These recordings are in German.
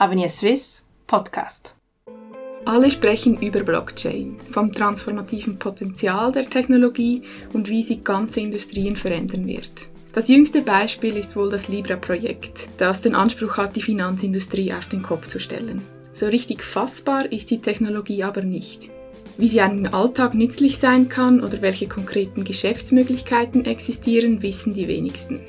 Avenir Swiss Podcast. Alle sprechen über Blockchain, vom transformativen Potenzial der Technologie und wie sie ganze Industrien verändern wird. Das jüngste Beispiel ist wohl das Libra-Projekt, das den Anspruch hat, die Finanzindustrie auf den Kopf zu stellen. So richtig fassbar ist die Technologie aber nicht. Wie sie einem Alltag nützlich sein kann oder welche konkreten Geschäftsmöglichkeiten existieren, wissen die wenigsten.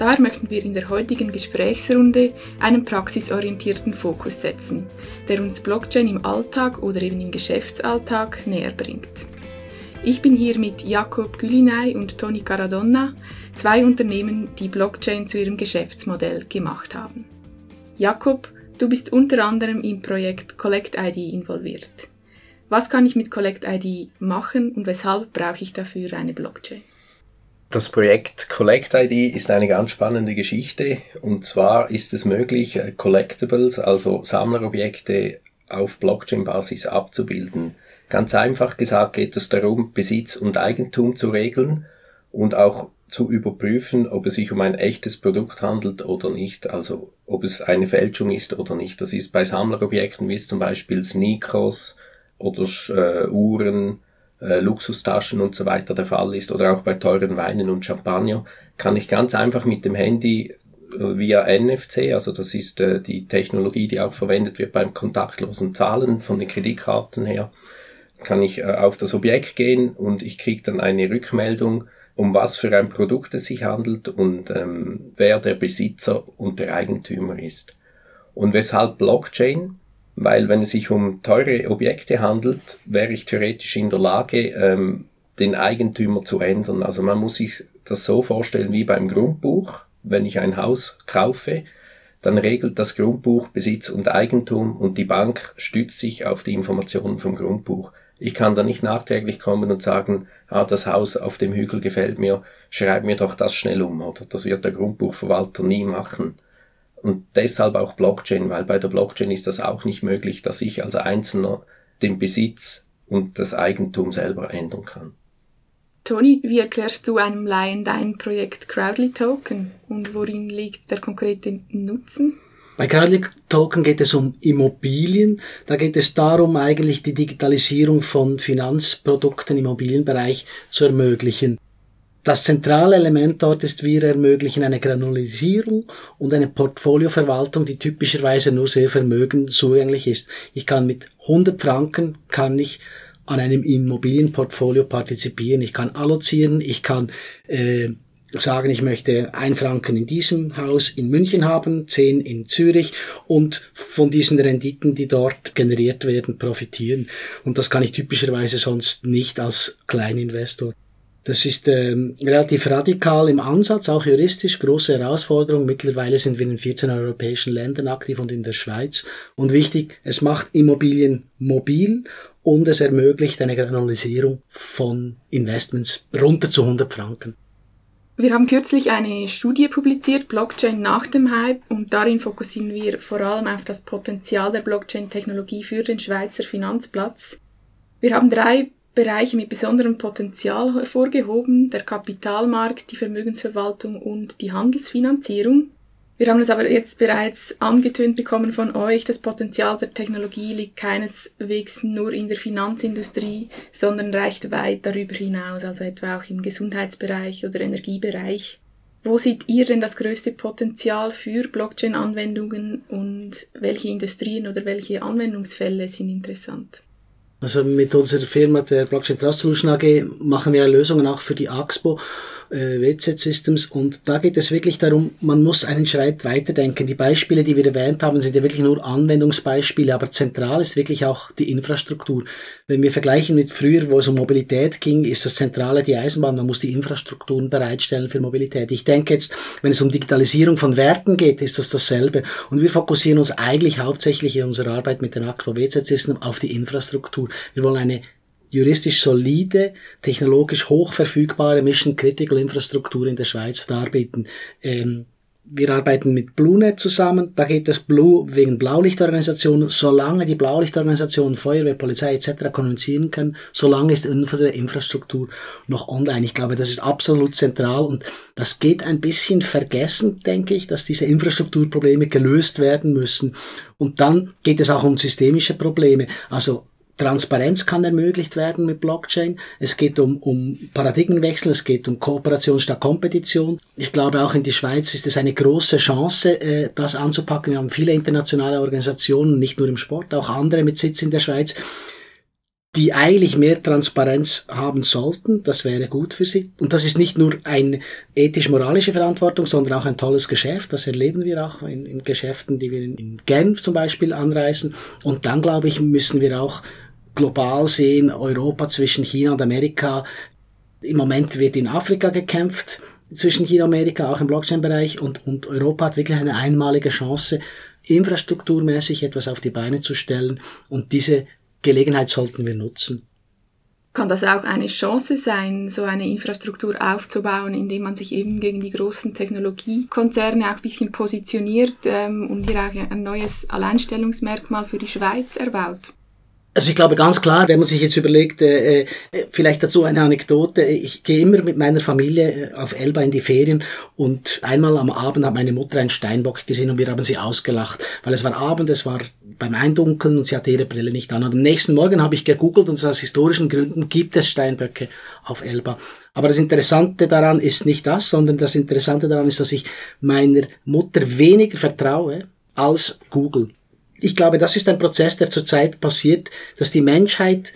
Daher möchten wir in der heutigen Gesprächsrunde einen praxisorientierten Fokus setzen, der uns Blockchain im Alltag oder eben im Geschäftsalltag näher bringt. Ich bin hier mit Jakob Gülinay und Toni Caradonna, zwei Unternehmen, die Blockchain zu ihrem Geschäftsmodell gemacht haben. Jakob, du bist unter anderem im Projekt Collect ID involviert. Was kann ich mit Collect ID machen und weshalb brauche ich dafür eine Blockchain? Das Projekt Collect ID ist eine ganz spannende Geschichte und zwar ist es möglich, äh, Collectibles, also Sammlerobjekte auf Blockchain-Basis abzubilden. Ganz einfach gesagt geht es darum, Besitz und Eigentum zu regeln und auch zu überprüfen, ob es sich um ein echtes Produkt handelt oder nicht, also ob es eine Fälschung ist oder nicht. Das ist bei Sammlerobjekten wie zum Beispiel Sneakers, oder äh, Uhren, äh, Luxustaschen und so weiter der Fall ist oder auch bei teuren Weinen und Champagner, kann ich ganz einfach mit dem Handy äh, via NFC, also das ist äh, die Technologie, die auch verwendet wird beim kontaktlosen Zahlen von den Kreditkarten her, kann ich äh, auf das Objekt gehen und ich kriege dann eine Rückmeldung, um was für ein Produkt es sich handelt und ähm, wer der Besitzer und der Eigentümer ist. Und weshalb Blockchain? Weil wenn es sich um teure Objekte handelt, wäre ich theoretisch in der Lage, ähm, den Eigentümer zu ändern. Also man muss sich das so vorstellen wie beim Grundbuch. Wenn ich ein Haus kaufe, dann regelt das Grundbuch Besitz und Eigentum und die Bank stützt sich auf die Informationen vom Grundbuch. Ich kann da nicht nachträglich kommen und sagen, ah, das Haus auf dem Hügel gefällt mir, schreib mir doch das schnell um, oder? Das wird der Grundbuchverwalter nie machen. Und deshalb auch Blockchain, weil bei der Blockchain ist das auch nicht möglich, dass ich als Einzelner den Besitz und das Eigentum selber ändern kann. Toni, wie erklärst du einem Laien dein Projekt Crowdly Token und worin liegt der konkrete Nutzen? Bei Crowdly Token geht es um Immobilien. Da geht es darum, eigentlich die Digitalisierung von Finanzprodukten im Immobilienbereich zu ermöglichen. Das zentrale Element dort ist, wir ermöglichen eine Granulisierung und eine Portfolioverwaltung, die typischerweise nur sehr vermögen zugänglich ist. Ich kann mit 100 Franken kann ich an einem Immobilienportfolio partizipieren. Ich kann allozieren, ich kann äh, sagen, ich möchte ein Franken in diesem Haus in München haben, zehn in Zürich und von diesen Renditen, die dort generiert werden, profitieren. Und das kann ich typischerweise sonst nicht als Kleininvestor. Das ist ähm, relativ radikal im Ansatz, auch juristisch, große Herausforderung. Mittlerweile sind wir in 14 europäischen Ländern aktiv und in der Schweiz. Und wichtig, es macht Immobilien mobil und es ermöglicht eine Granalisierung von Investments runter zu 100 Franken. Wir haben kürzlich eine Studie publiziert, Blockchain nach dem Hype, und darin fokussieren wir vor allem auf das Potenzial der Blockchain-Technologie für den Schweizer Finanzplatz. Wir haben drei Bereiche mit besonderem Potenzial hervorgehoben, der Kapitalmarkt, die Vermögensverwaltung und die Handelsfinanzierung. Wir haben es aber jetzt bereits angetönt bekommen von euch, das Potenzial der Technologie liegt keineswegs nur in der Finanzindustrie, sondern reicht weit darüber hinaus, also etwa auch im Gesundheitsbereich oder Energiebereich. Wo seht ihr denn das größte Potenzial für Blockchain-Anwendungen und welche Industrien oder welche Anwendungsfälle sind interessant? Also mit unserer Firma, der Blockchain Trust Solution AG, machen wir Lösungen auch für die AXPO äh, WZ Systems und da geht es wirklich darum, man muss einen Schritt weiterdenken. Die Beispiele, die wir erwähnt haben, sind ja wirklich nur Anwendungsbeispiele, aber zentral ist wirklich auch die Infrastruktur. Wenn wir vergleichen mit früher, wo es um Mobilität ging, ist das Zentrale die Eisenbahn, man muss die Infrastrukturen bereitstellen für Mobilität. Ich denke jetzt, wenn es um Digitalisierung von Werten geht, ist das dasselbe und wir fokussieren uns eigentlich hauptsächlich in unserer Arbeit mit den Akro WZ Systems auf die Infrastruktur. Wir wollen eine juristisch solide, technologisch hochverfügbare Mission Critical Infrastruktur in der Schweiz darbieten. Ähm, wir arbeiten mit BlueNet zusammen. Da geht es Blue wegen Blaulichtorganisationen. Solange die Blaulichtorganisationen, Feuerwehr, Polizei etc. kommunizieren können, solange ist unsere Infrastruktur noch online. Ich glaube, das ist absolut zentral und das geht ein bisschen vergessen, denke ich, dass diese Infrastrukturprobleme gelöst werden müssen. Und dann geht es auch um systemische Probleme. Also Transparenz kann ermöglicht werden mit Blockchain. Es geht um, um Paradigmenwechsel, es geht um Kooperation statt Kompetition. Ich glaube, auch in die Schweiz ist es eine große Chance, äh, das anzupacken. Wir haben viele internationale Organisationen, nicht nur im Sport, auch andere mit Sitz in der Schweiz, die eigentlich mehr Transparenz haben sollten. Das wäre gut für sie. Und das ist nicht nur eine ethisch-moralische Verantwortung, sondern auch ein tolles Geschäft. Das erleben wir auch in, in Geschäften, die wir in, in Genf zum Beispiel anreisen. Und dann, glaube ich, müssen wir auch global sehen, Europa zwischen China und Amerika. Im Moment wird in Afrika gekämpft zwischen China und Amerika, auch im Blockchain-Bereich und, und Europa hat wirklich eine einmalige Chance, infrastrukturmäßig etwas auf die Beine zu stellen und diese Gelegenheit sollten wir nutzen. Kann das auch eine Chance sein, so eine Infrastruktur aufzubauen, indem man sich eben gegen die großen Technologiekonzerne auch ein bisschen positioniert ähm, und hier auch ein neues Alleinstellungsmerkmal für die Schweiz erbaut? Also ich glaube ganz klar, wenn man sich jetzt überlegt, äh, äh, vielleicht dazu eine Anekdote, ich gehe immer mit meiner Familie äh, auf Elba in die Ferien und einmal am Abend hat meine Mutter einen Steinbock gesehen und wir haben sie ausgelacht, weil es war Abend, es war beim Eindunkeln und sie hatte ihre Brille nicht an. Und am nächsten Morgen habe ich gegoogelt und aus historischen Gründen gibt es Steinböcke auf Elba. Aber das Interessante daran ist nicht das, sondern das Interessante daran ist, dass ich meiner Mutter weniger vertraue als Google ich glaube, das ist ein Prozess, der zurzeit passiert, dass die Menschheit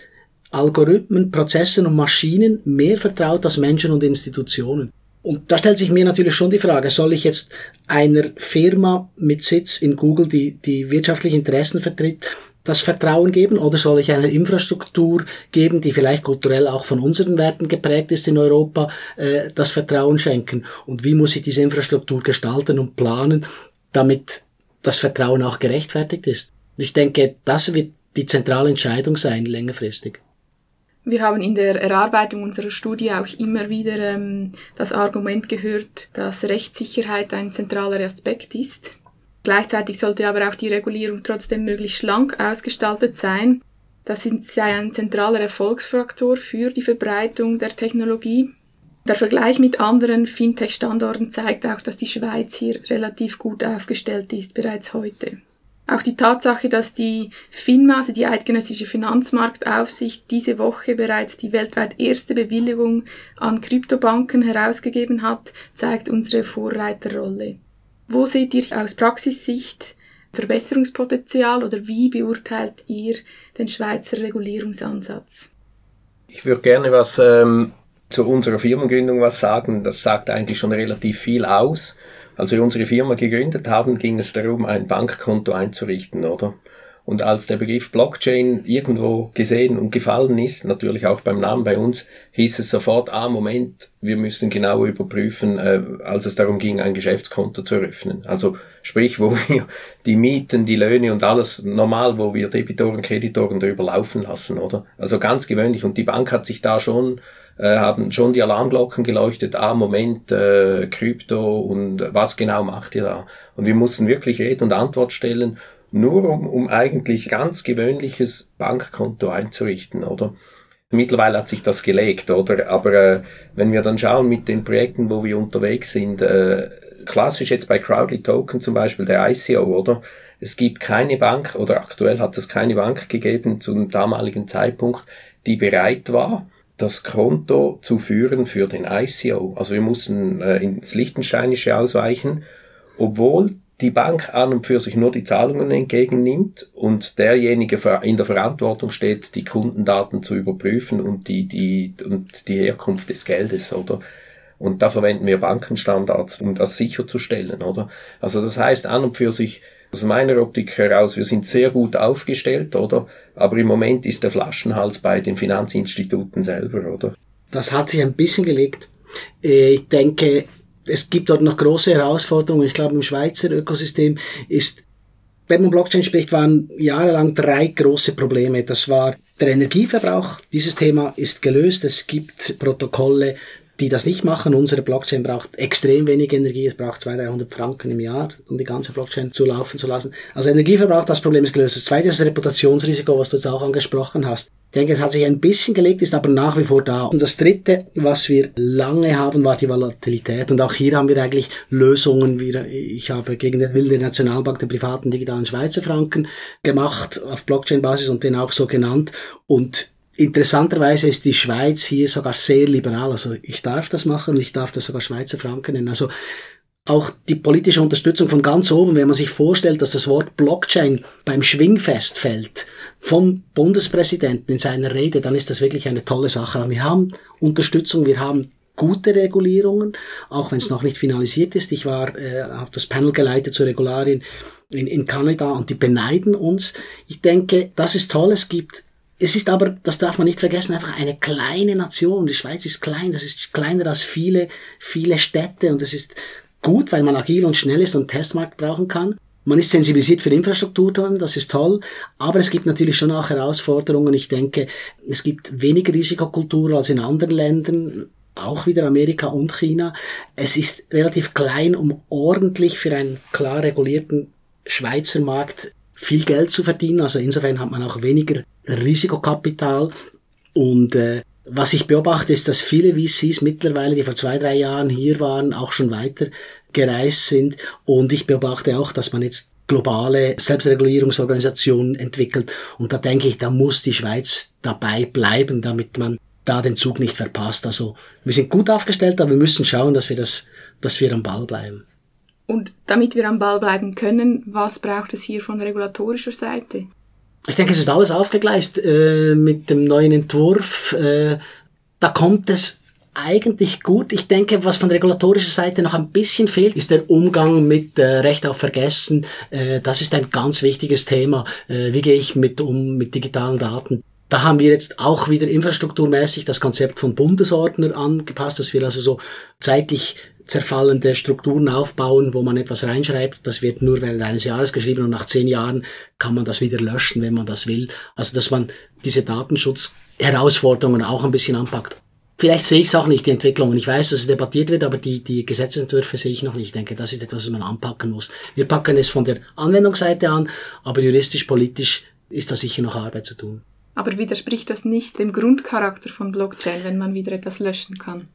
Algorithmen, Prozessen und Maschinen mehr vertraut als Menschen und Institutionen. Und da stellt sich mir natürlich schon die Frage, soll ich jetzt einer Firma mit Sitz in Google, die, die wirtschaftliche Interessen vertritt, das Vertrauen geben oder soll ich einer Infrastruktur geben, die vielleicht kulturell auch von unseren Werten geprägt ist in Europa, äh, das Vertrauen schenken? Und wie muss ich diese Infrastruktur gestalten und planen, damit das Vertrauen auch gerechtfertigt ist. Ich denke, das wird die zentrale Entscheidung sein, längerfristig. Wir haben in der Erarbeitung unserer Studie auch immer wieder ähm, das Argument gehört, dass Rechtssicherheit ein zentraler Aspekt ist. Gleichzeitig sollte aber auch die Regulierung trotzdem möglichst schlank ausgestaltet sein. Das sei ein zentraler Erfolgsfaktor für die Verbreitung der Technologie. Der Vergleich mit anderen Fintech-Standorten zeigt auch, dass die Schweiz hier relativ gut aufgestellt ist, bereits heute. Auch die Tatsache, dass die FINMA, also die Eidgenössische Finanzmarktaufsicht, diese Woche bereits die weltweit erste Bewilligung an Kryptobanken herausgegeben hat, zeigt unsere Vorreiterrolle. Wo seht ihr aus Praxissicht Verbesserungspotenzial oder wie beurteilt ihr den Schweizer Regulierungsansatz? Ich würde gerne was ähm, zu unserer Firmengründung was sagen. Das sagt eigentlich schon relativ viel aus. Als wir unsere Firma gegründet haben, ging es darum, ein Bankkonto einzurichten, oder? Und als der Begriff Blockchain irgendwo gesehen und gefallen ist, natürlich auch beim Namen bei uns, hieß es sofort, ah, Moment, wir müssen genau überprüfen, äh, als es darum ging, ein Geschäftskonto zu eröffnen. Also sprich, wo wir die Mieten, die Löhne und alles normal, wo wir Debitoren, Kreditoren drüber laufen lassen, oder? Also ganz gewöhnlich. Und die Bank hat sich da schon äh, haben schon die Alarmglocken geleuchtet, ah, Moment, äh, Krypto und was genau macht ihr da? Und wir mussten wirklich Rede und Antwort stellen, nur um, um eigentlich ganz gewöhnliches Bankkonto einzurichten, oder? Mittlerweile hat sich das gelegt, oder? Aber äh, wenn wir dann schauen mit den Projekten, wo wir unterwegs sind, äh, klassisch jetzt bei Crowdly Token zum Beispiel, der ICO, oder? Es gibt keine Bank, oder aktuell hat es keine Bank gegeben zum damaligen Zeitpunkt, die bereit war, das Konto zu führen für den ICO. Also wir mussten äh, ins Liechtensteinische ausweichen, obwohl die Bank an und für sich nur die Zahlungen entgegennimmt und derjenige in der Verantwortung steht, die Kundendaten zu überprüfen und die, die, und die Herkunft des Geldes, oder? Und da verwenden wir Bankenstandards, um das sicherzustellen, oder? Also das heißt an und für sich aus meiner Optik heraus, wir sind sehr gut aufgestellt, oder? Aber im Moment ist der Flaschenhals bei den Finanzinstituten selber, oder? Das hat sich ein bisschen gelegt. Äh, ich denke, es gibt dort noch große Herausforderungen. Ich glaube, im Schweizer Ökosystem ist, wenn man Blockchain spricht, waren jahrelang drei große Probleme. Das war der Energieverbrauch. Dieses Thema ist gelöst. Es gibt Protokolle, die das nicht machen. Unsere Blockchain braucht extrem wenig Energie. Es braucht 200, 300 Franken im Jahr, um die ganze Blockchain zu laufen zu lassen. Also Energieverbrauch, das Problem ist gelöst. Das zweite ist das Reputationsrisiko, was du jetzt auch angesprochen hast. Ich denke, es hat sich ein bisschen gelegt, ist aber nach wie vor da. Und das dritte, was wir lange haben, war die Volatilität. Und auch hier haben wir eigentlich Lösungen. Ich habe gegen den Wilde Nationalbank den privaten digitalen Schweizer Franken gemacht auf Blockchain-Basis und den auch so genannt. Und Interessanterweise ist die Schweiz hier sogar sehr liberal. Also ich darf das machen und ich darf das sogar Schweizer Franken nennen. Also auch die politische Unterstützung von ganz oben, wenn man sich vorstellt, dass das Wort Blockchain beim Schwingfest fällt vom Bundespräsidenten in seiner Rede, dann ist das wirklich eine tolle Sache. Wir haben Unterstützung, wir haben gute Regulierungen, auch wenn es noch nicht finalisiert ist. Ich war, äh, habe das Panel geleitet zur Regularien in, in Kanada und die beneiden uns. Ich denke, das ist toll. Es gibt es ist aber, das darf man nicht vergessen, einfach eine kleine Nation. Die Schweiz ist klein, das ist kleiner als viele, viele Städte und es ist gut, weil man agil und schnell ist und Testmarkt brauchen kann. Man ist sensibilisiert für Infrastrukturen, das ist toll, aber es gibt natürlich schon auch Herausforderungen. Ich denke, es gibt weniger Risikokultur als in anderen Ländern, auch wieder Amerika und China. Es ist relativ klein, um ordentlich für einen klar regulierten Schweizer Markt viel Geld zu verdienen. Also insofern hat man auch weniger Risikokapital. Und äh, was ich beobachte, ist, dass viele VCs mittlerweile, die vor zwei, drei Jahren hier waren, auch schon weiter gereist sind. Und ich beobachte auch, dass man jetzt globale Selbstregulierungsorganisationen entwickelt. Und da denke ich, da muss die Schweiz dabei bleiben, damit man da den Zug nicht verpasst. Also wir sind gut aufgestellt, aber wir müssen schauen, dass wir das, dass wir am Ball bleiben. Und damit wir am Ball bleiben können, was braucht es hier von regulatorischer Seite? Ich denke, es ist alles aufgegleist äh, mit dem neuen Entwurf. Äh, da kommt es eigentlich gut. Ich denke, was von regulatorischer Seite noch ein bisschen fehlt, ist der Umgang mit äh, Recht auf Vergessen. Äh, das ist ein ganz wichtiges Thema. Äh, wie gehe ich mit um mit digitalen Daten? Da haben wir jetzt auch wieder infrastrukturmäßig das Konzept von Bundesordner angepasst, dass wir also so zeitlich zerfallende Strukturen aufbauen, wo man etwas reinschreibt. Das wird nur während eines Jahres geschrieben und nach zehn Jahren kann man das wieder löschen, wenn man das will. Also dass man diese Datenschutzherausforderungen auch ein bisschen anpackt. Vielleicht sehe ich es auch nicht, die Entwicklungen. Ich weiß, dass es debattiert wird, aber die, die Gesetzentwürfe sehe ich noch nicht. Ich denke, das ist etwas, was man anpacken muss. Wir packen es von der Anwendungsseite an, aber juristisch, politisch ist da sicher noch Arbeit zu tun. Aber widerspricht das nicht dem Grundcharakter von Blockchain, wenn man wieder etwas löschen kann?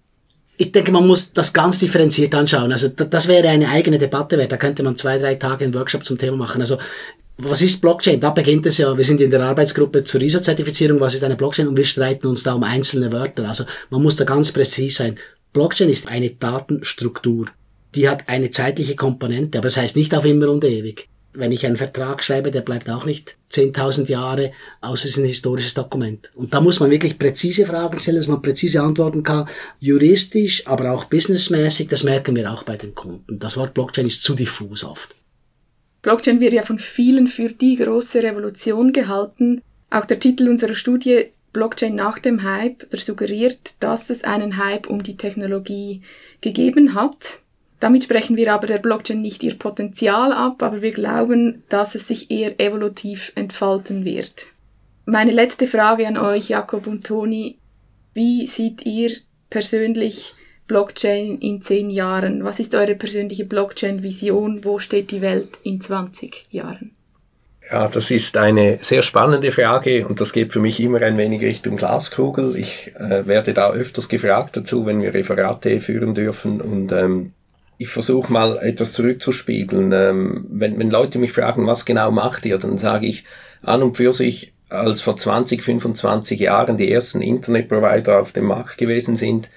Ich denke, man muss das ganz differenziert anschauen. Also das wäre eine eigene Debatte wert. Da könnte man zwei, drei Tage einen Workshop zum Thema machen. Also was ist Blockchain? Da beginnt es ja. Wir sind in der Arbeitsgruppe zur ISO-Zertifizierung. Was ist eine Blockchain? Und wir streiten uns da um einzelne Wörter. Also man muss da ganz präzise sein. Blockchain ist eine Datenstruktur. Die hat eine zeitliche Komponente, aber das heißt nicht auf immer und ewig wenn ich einen Vertrag schreibe, der bleibt auch nicht 10.000 Jahre, außer es ist ein historisches Dokument. Und da muss man wirklich präzise Fragen stellen, dass man präzise antworten kann, juristisch, aber auch businessmäßig, das merken wir auch bei den Kunden. Das Wort Blockchain ist zu diffus oft. Blockchain wird ja von vielen für die große Revolution gehalten. Auch der Titel unserer Studie Blockchain nach dem Hype suggeriert, dass es einen Hype um die Technologie gegeben hat. Damit sprechen wir aber der Blockchain nicht ihr Potenzial ab, aber wir glauben, dass es sich eher evolutiv entfalten wird. Meine letzte Frage an euch, Jakob und Toni. Wie seht ihr persönlich Blockchain in zehn Jahren? Was ist eure persönliche Blockchain-Vision? Wo steht die Welt in 20 Jahren? Ja, das ist eine sehr spannende Frage und das geht für mich immer ein wenig Richtung Glaskugel. Ich äh, werde da öfters gefragt dazu, wenn wir Referate führen dürfen und ähm, ich versuche mal etwas zurückzuspiegeln. Ähm, wenn, wenn Leute mich fragen, was genau macht ihr, dann sage ich an und für sich, als vor 20, 25 Jahren die ersten Internetprovider auf dem Markt gewesen sind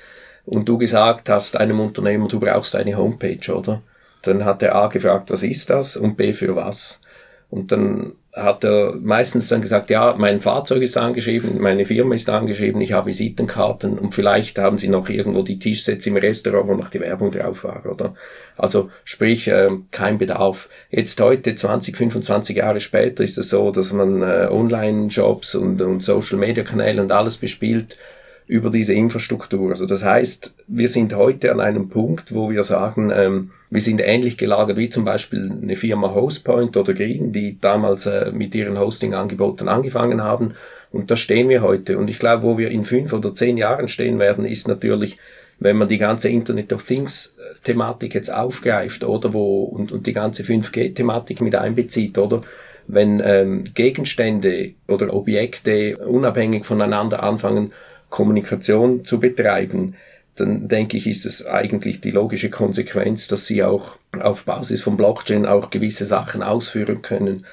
und du gesagt hast einem Unternehmer, du brauchst eine Homepage, oder? Dann hat der A gefragt, was ist das und B für was? Und dann hat er meistens dann gesagt, ja, mein Fahrzeug ist angeschrieben, meine Firma ist angeschrieben, ich habe Visitenkarten und vielleicht haben sie noch irgendwo die Tischsätze im Restaurant, wo noch die Werbung drauf war, oder? Also sprich, äh, kein Bedarf. Jetzt heute, 20, 25 Jahre später, ist es so, dass man äh, Online-Jobs und, und Social-Media-Kanäle und alles bespielt über diese Infrastruktur. Also das heißt, wir sind heute an einem Punkt, wo wir sagen, ähm, wir sind ähnlich gelagert wie zum Beispiel eine Firma Hostpoint oder Green, die damals äh, mit ihren Hosting-Angeboten angefangen haben. Und da stehen wir heute. Und ich glaube, wo wir in fünf oder zehn Jahren stehen werden, ist natürlich wenn man die ganze Internet of Things äh, Thematik jetzt aufgreift, oder wo, und, und die ganze 5G-Thematik mit einbezieht, oder? Wenn ähm, Gegenstände oder Objekte unabhängig voneinander anfangen, Kommunikation zu betreiben, dann denke ich, ist es eigentlich die logische Konsequenz, dass sie auch auf Basis von Blockchain auch gewisse Sachen ausführen können.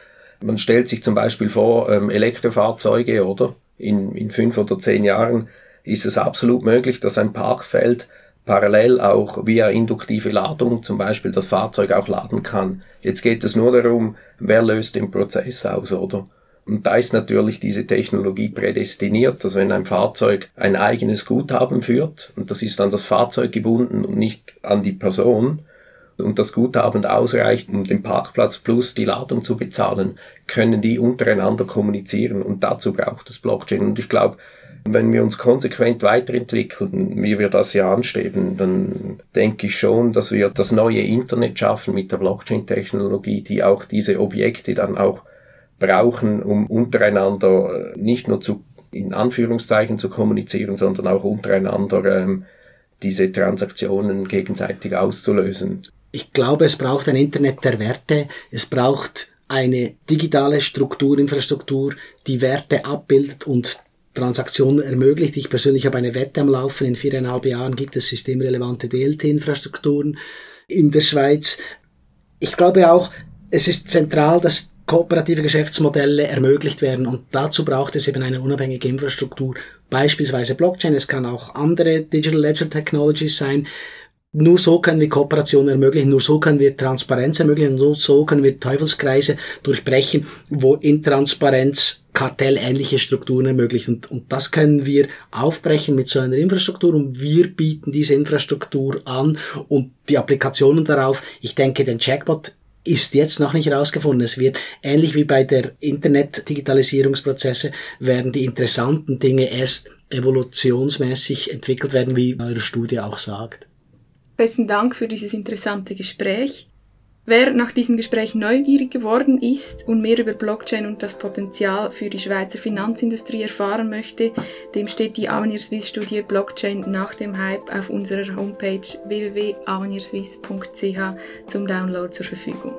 Man stellt sich zum Beispiel vor, ähm, Elektrofahrzeuge, oder? In, in fünf oder zehn Jahren ist es absolut möglich, dass ein Parkfeld parallel auch via induktive Ladung zum Beispiel das Fahrzeug auch laden kann. Jetzt geht es nur darum, wer löst den Prozess aus, oder? Und da ist natürlich diese Technologie prädestiniert, dass wenn ein Fahrzeug ein eigenes Guthaben führt, und das ist an das Fahrzeug gebunden und nicht an die Person, und das Guthaben ausreicht, um den Parkplatz plus die Ladung zu bezahlen, können die untereinander kommunizieren und dazu braucht es Blockchain. Und ich glaube, wenn wir uns konsequent weiterentwickeln, wie wir das ja anstreben, dann denke ich schon, dass wir das neue Internet schaffen mit der Blockchain-Technologie, die auch diese Objekte dann auch brauchen, um untereinander äh, nicht nur zu, in Anführungszeichen zu kommunizieren, sondern auch untereinander ähm, diese Transaktionen gegenseitig auszulösen. Ich glaube, es braucht ein Internet der Werte. Es braucht eine digitale Strukturinfrastruktur, die Werte abbildet und Transaktionen ermöglicht. Ich persönlich habe eine Wette am Laufen. In viereinhalb Jahren gibt es systemrelevante DLT-Infrastrukturen in der Schweiz. Ich glaube auch, es ist zentral, dass kooperative Geschäftsmodelle ermöglicht werden. Und dazu braucht es eben eine unabhängige Infrastruktur, beispielsweise Blockchain, es kann auch andere Digital Ledger Technologies sein, nur so können wir Kooperation ermöglichen, nur so können wir Transparenz ermöglichen, nur so können wir Teufelskreise durchbrechen, wo Intransparenz kartellähnliche Strukturen ermöglicht. Und, und das können wir aufbrechen mit so einer Infrastruktur. Und wir bieten diese Infrastruktur an und die Applikationen darauf. Ich denke, den Checkbot ist jetzt noch nicht herausgefunden. Es wird ähnlich wie bei der Internet-Digitalisierungsprozesse werden die interessanten Dinge erst evolutionsmäßig entwickelt werden, wie eure Studie auch sagt. Besten Dank für dieses interessante Gespräch. Wer nach diesem Gespräch neugierig geworden ist und mehr über Blockchain und das Potenzial für die Schweizer Finanzindustrie erfahren möchte, dem steht die Avenir Swiss Studie Blockchain nach dem Hype auf unserer Homepage www.avenirswiss.ch zum Download zur Verfügung.